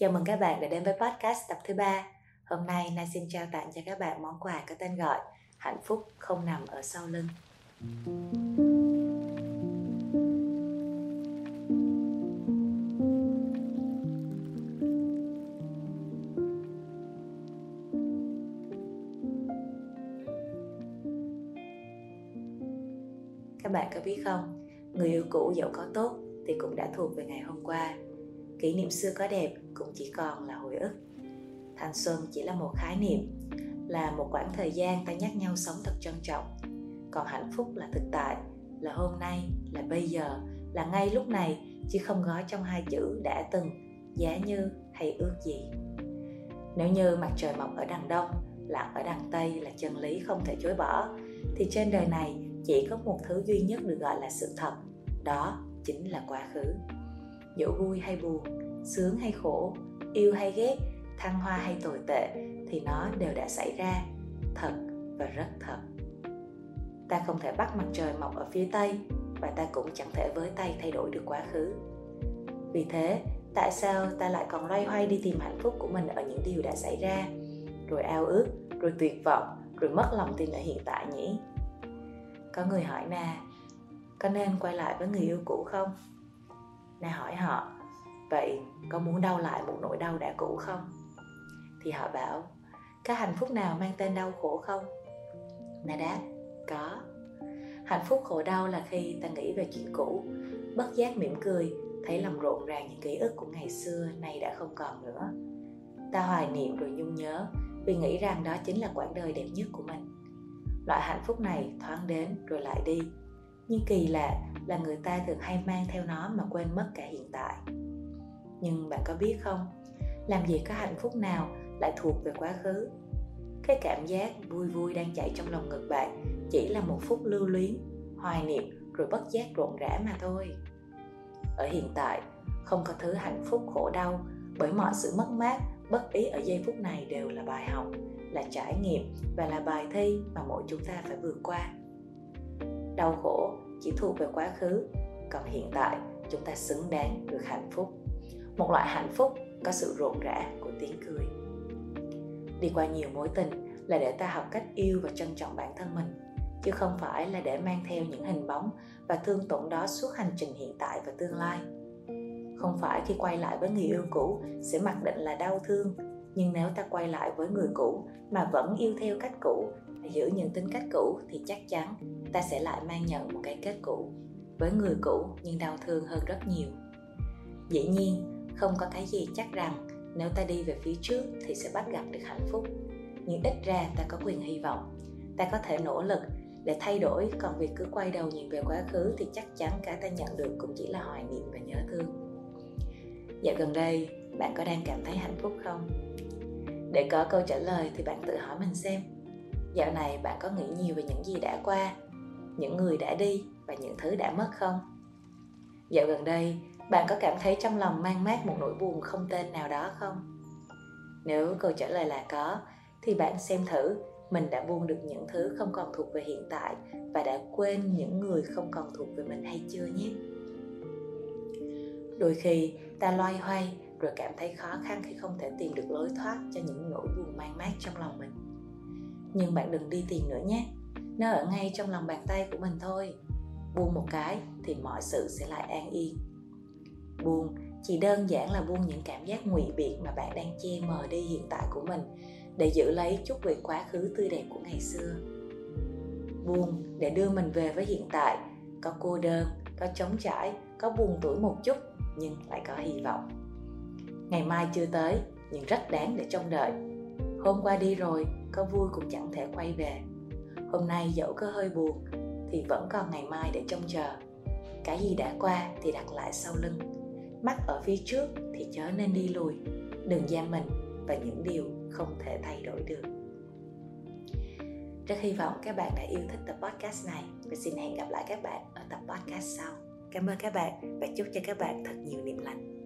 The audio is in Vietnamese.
Chào mừng các bạn đã đến với podcast tập thứ ba. Hôm nay Na xin trao tặng cho các bạn món quà có tên gọi Hạnh phúc không nằm ở sau lưng. Các bạn có biết không, người yêu cũ dẫu có tốt thì cũng đã thuộc về ngày hôm qua kỷ niệm xưa có đẹp cũng chỉ còn là hồi ức. Thanh xuân chỉ là một khái niệm, là một khoảng thời gian ta nhắc nhau sống thật trân trọng. Còn hạnh phúc là thực tại, là hôm nay, là bây giờ, là ngay lúc này, chứ không gói trong hai chữ đã từng, giá như hay ước gì. Nếu như mặt trời mọc ở đằng đông, lặn ở đằng tây là chân lý không thể chối bỏ, thì trên đời này chỉ có một thứ duy nhất được gọi là sự thật, đó chính là quá khứ dẫu vui hay buồn sướng hay khổ yêu hay ghét thăng hoa hay tồi tệ thì nó đều đã xảy ra. Thật và rất thật. Ta không thể bắt mặt trời mọc ở phía tây và ta cũng chẳng thể với tay thay đổi được quá khứ. Vì thế tại sao ta lại còn loay hoay đi tìm hạnh phúc của mình ở những điều đã xảy ra? Rồi ao ước rồi tuyệt vọng rồi mất lòng tin ở hiện tại nhỉ? Có người hỏi nè, có nên quay lại với người yêu cũ không? Na hỏi họ, vậy có muốn đau lại một nỗi đau đã cũ không? Thì họ bảo, có hạnh phúc nào mang tên đau khổ không? Na đáp, có. Hạnh phúc khổ đau là khi ta nghĩ về chuyện cũ, bất giác mỉm cười, thấy lòng rộn ràng những ký ức của ngày xưa nay đã không còn nữa. Ta hoài niệm rồi nhung nhớ, vì nghĩ rằng đó chính là quãng đời đẹp nhất của mình. Loại hạnh phúc này thoáng đến rồi lại đi, nhưng kỳ lạ là người ta thường hay mang theo nó mà quên mất cả hiện tại. Nhưng bạn có biết không, làm gì có hạnh phúc nào lại thuộc về quá khứ? Cái cảm giác vui vui đang chạy trong lòng ngực bạn chỉ là một phút lưu luyến, hoài niệm rồi bất giác rộn rã mà thôi. Ở hiện tại, không có thứ hạnh phúc khổ đau bởi mọi sự mất mát, bất ý ở giây phút này đều là bài học, là trải nghiệm và là bài thi mà mỗi chúng ta phải vượt qua. Đau khổ chỉ thuộc về quá khứ, còn hiện tại chúng ta xứng đáng được hạnh phúc. Một loại hạnh phúc có sự rộn rã của tiếng cười. Đi qua nhiều mối tình là để ta học cách yêu và trân trọng bản thân mình, chứ không phải là để mang theo những hình bóng và thương tổn đó suốt hành trình hiện tại và tương lai. Không phải khi quay lại với người yêu cũ sẽ mặc định là đau thương, nhưng nếu ta quay lại với người cũ mà vẫn yêu theo cách cũ giữ những tính cách cũ thì chắc chắn ta sẽ lại mang nhận một cái kết cũ với người cũ nhưng đau thương hơn rất nhiều. Dĩ nhiên, không có cái gì chắc rằng nếu ta đi về phía trước thì sẽ bắt gặp được hạnh phúc. Nhưng ít ra ta có quyền hy vọng. Ta có thể nỗ lực để thay đổi, còn việc cứ quay đầu nhìn về quá khứ thì chắc chắn cả ta nhận được cũng chỉ là hoài niệm và nhớ thương. Dạo gần đây, bạn có đang cảm thấy hạnh phúc không? Để có câu trả lời thì bạn tự hỏi mình xem. Dạo này bạn có nghĩ nhiều về những gì đã qua? Những người đã đi và những thứ đã mất không? Dạo gần đây, bạn có cảm thấy trong lòng mang mát một nỗi buồn không tên nào đó không? Nếu câu trả lời là có, thì bạn xem thử mình đã buông được những thứ không còn thuộc về hiện tại và đã quên những người không còn thuộc về mình hay chưa nhé. Đôi khi, ta loay hoay rồi cảm thấy khó khăn khi không thể tìm được lối thoát cho những nỗi buồn mang mát trong lòng mình. Nhưng bạn đừng đi tìm nữa nhé nó ở ngay trong lòng bàn tay của mình thôi. Buông một cái thì mọi sự sẽ lại an yên. Buông, chỉ đơn giản là buông những cảm giác ngụy biện mà bạn đang che mờ đi hiện tại của mình để giữ lấy chút về quá khứ tươi đẹp của ngày xưa. Buông để đưa mình về với hiện tại. Có cô đơn, có trống trải, có buồn tuổi một chút, nhưng lại có hy vọng. Ngày mai chưa tới, nhưng rất đáng để trông đợi. Hôm qua đi rồi, có vui cũng chẳng thể quay về hôm nay dẫu có hơi buồn, thì vẫn còn ngày mai để trông chờ. Cái gì đã qua thì đặt lại sau lưng. Mắt ở phía trước thì chớ nên đi lùi. Đừng giam mình và những điều không thể thay đổi được. Rất hy vọng các bạn đã yêu thích tập podcast này và xin hẹn gặp lại các bạn ở tập podcast sau. Cảm ơn các bạn và chúc cho các bạn thật nhiều niềm lành.